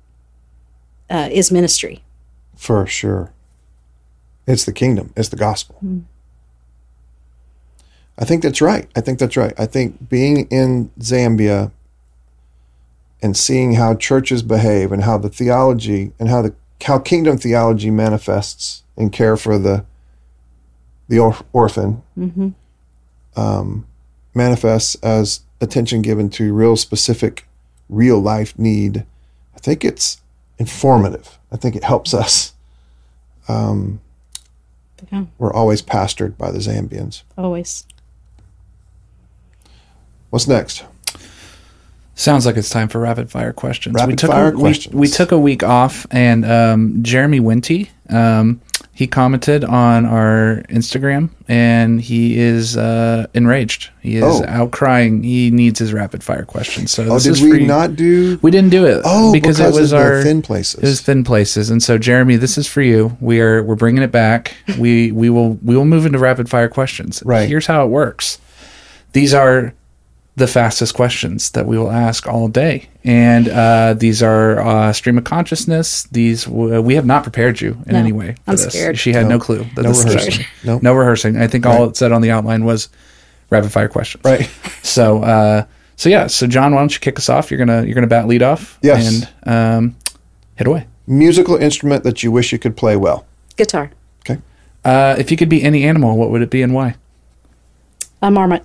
uh, is ministry. For sure. It's the kingdom, it's the gospel. I think that's right. I think that's right. I think being in Zambia and seeing how churches behave and how the theology and how the how kingdom theology manifests in care for the the or- orphan um, manifests as attention given to real specific real life need. I think it's informative. I think it helps us. Yeah, We're always pastored by the Zambians. always. What's next? Sounds like it's time for rapid fire questions. Rapid we took fire a, we- questions. We, took a week off, and um, Jeremy Winty, um, he commented on our Instagram, and he is uh, enraged. He is Oh. outcrying. He needs his rapid fire questions. So Oh, did is we you. not do? We didn't do it. Oh, because, because it was our thin places. It was thin places, and so Jeremy, this is for you. We are we're bringing it back. we we will we will move into rapid fire questions. Right. Here's how it works. These are the fastest questions that we will ask all day, and uh, these are uh, stream of consciousness. These w- we have not prepared you in No, any way. For I'm this. scared. She had no, No. clue. That No this is rehearsing. happening. No. no rehearsing. I think all Right. it said on the outline was rapid fire questions. Right. So uh, so yeah. So John, why don't you kick us off? You're gonna you're gonna bat lead off. Yes. And um, hit away. Musical instrument that you wish you could play well. Guitar. Okay. Uh, if you could be any animal, what would it be and why? A marmot.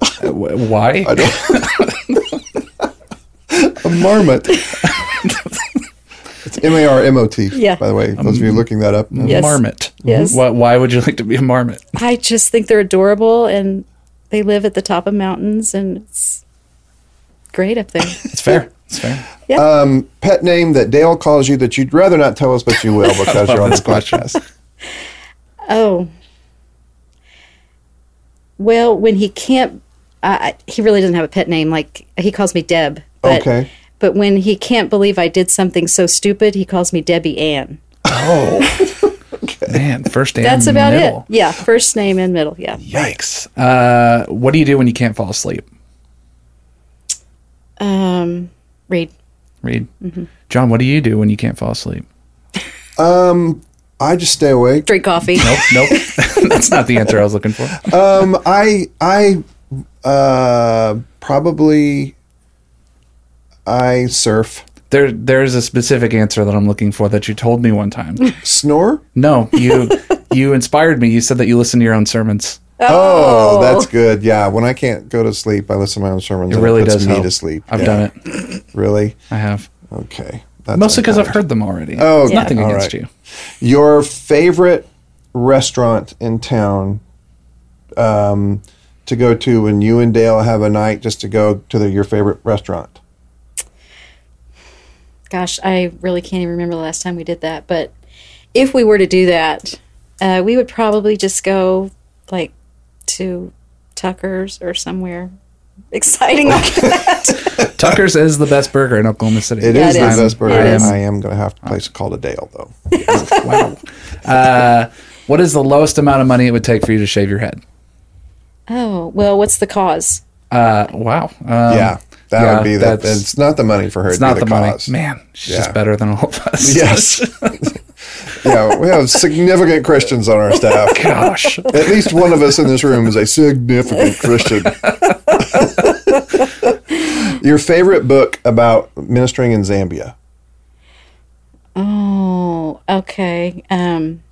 Uh, wh- why? I don't. <laughs> a marmot. it's M A R M O T. Yeah. By the way, those of you looking that up. Yes. Marmot. Yes. Why, why would you like to be a marmot? I just think they're adorable and they live at the top of mountains and it's great up there. It's fair. It's fair. Um, pet name that Dale calls you that you'd rather not tell us, but you will <laughs> because you're on this this podcast. <laughs> oh. Well, when he can't, I I- he really doesn't have a pet name. Like he calls me Deb. But, Okay. But when he can't believe I did something so stupid, he calls me Debbie Ann. Oh. <laughs> Man, first name. That's about middle. it. Yeah, first name and middle. Yeah. Yikes. Uh, what do you do when you can't fall asleep? Um, read. Read. John, what do you do when you can't fall asleep? Um, I just stay awake. Drink coffee. Nope, nope. <laughs> That's not the answer I was looking for. Um, I I uh probably I surf. There, there's a specific answer that I'm looking for that you told me one time. <laughs> Snore? No, you, you inspired me. You said that you listen to your own sermons. Oh, that's good. Yeah, when I can't go to sleep, I listen to my own sermons. It and really puts does me help. to sleep. I've Yeah. done it. Really? I have. Okay. That's Mostly because I've heard them already. Oh, Yeah. nothing all against right. you. Your favorite restaurant in town um, to go to when you and Dale have a night just to go to the, your favorite restaurant? Gosh, I really can't even remember the last time we did that. But if we were to do that, uh, we would probably just go like to Tucker's or somewhere exciting like <laughs> that. <laughs> Tucker's is the best burger in Oklahoma City. It Yeah, is it the is. best burger. It I is. am going to have to place a call to Dale, though. <laughs> wow. Uh, what is the lowest amount of money it would take for you to shave your head? Oh, well, what's the cause? Uh, wow. Um, yeah, that yeah, would be that. that's- It's not the money for her. It's it'd be not the, money. cause. Man, she's Yeah. just better than all of us. <laughs> Yes. <laughs> yeah, we have significant Christians on our staff. <laughs> Gosh. At least one of us in this room is a significant Christian. Your favorite book about ministering in Zambia? Oh, okay. Um,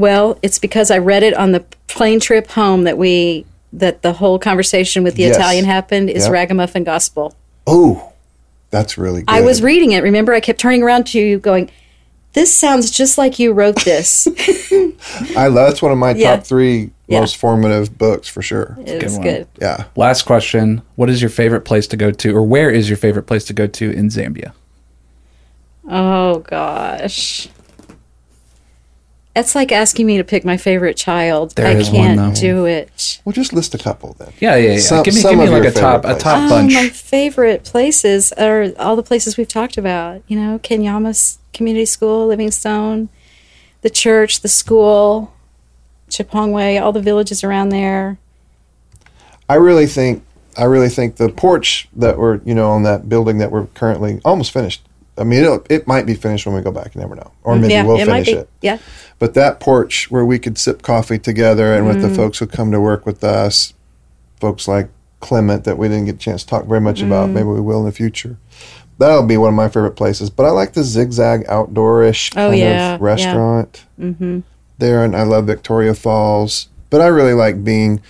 well, it's because I read it on the plane trip home that we that the whole conversation with the Yes. Italian happened is Yep. Ragamuffin Gospel. Oh, that's really good. I was reading it. Remember, I kept turning around to you, going, "This sounds just like you wrote this." <laughs> I love. That's one of my Yeah. top three Yeah. most formative books for sure. It was one. good. Yeah. Last question. What is your favorite place to go to, or where is your favorite place to go to in Zambia? Oh gosh, that's like asking me to pick my favorite child. There I is can't though. do it. Well, just list a couple then. Yeah, yeah, yeah. Some- give me, some give me of like a top, a top oh, bunch. Oh, my favorite places are all the places we've talked about. You know, Kanyama's Community School, Livingstone, the church, the school, Chipongwe, all the villages around there. I really think I really think the porch that we're you know on that building that we're currently almost finished. I mean, it'll, it might be finished when we go back. You never know, or maybe yeah, we'll it finish it. Yeah. But that porch where we could sip coffee together, and Mm. with the folks who come to work with us, folks like Clement that we didn't get a chance to talk very much about. Mm. Maybe we will in the future. That'll be one of my favorite places. But I like the zigzag outdoorish Oh, kind yeah, yeah. of restaurant there, and I love Victoria Falls. But I really like being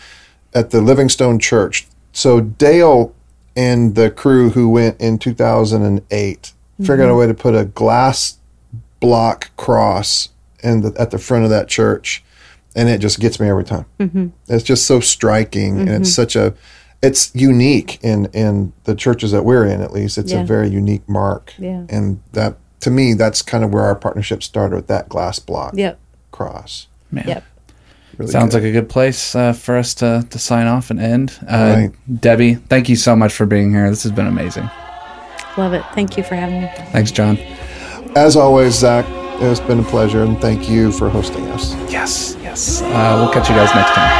at the Livingstone Church. So Dale and the crew who went in 2008 figured out a way to put a glass block cross in the, at the front of that church, and it just gets me every time. Mm-hmm. It's just so striking, and it's such a it's unique in in the churches that we're in. At least it's Yeah. a very unique mark, Yeah. and that to me that's kind of where our partnership started with that glass block Yep. cross. Man. Yep. Really Sounds good. like a good place uh, for us to, to sign off and end. Uh, Right. Debbie, thank you so much for being here. This has been amazing. Love it. Thank you for having me. Thanks, John. As always, Zach, it's been a pleasure, and thank you for hosting us. Yes, yes. Uh, we'll catch you guys next time.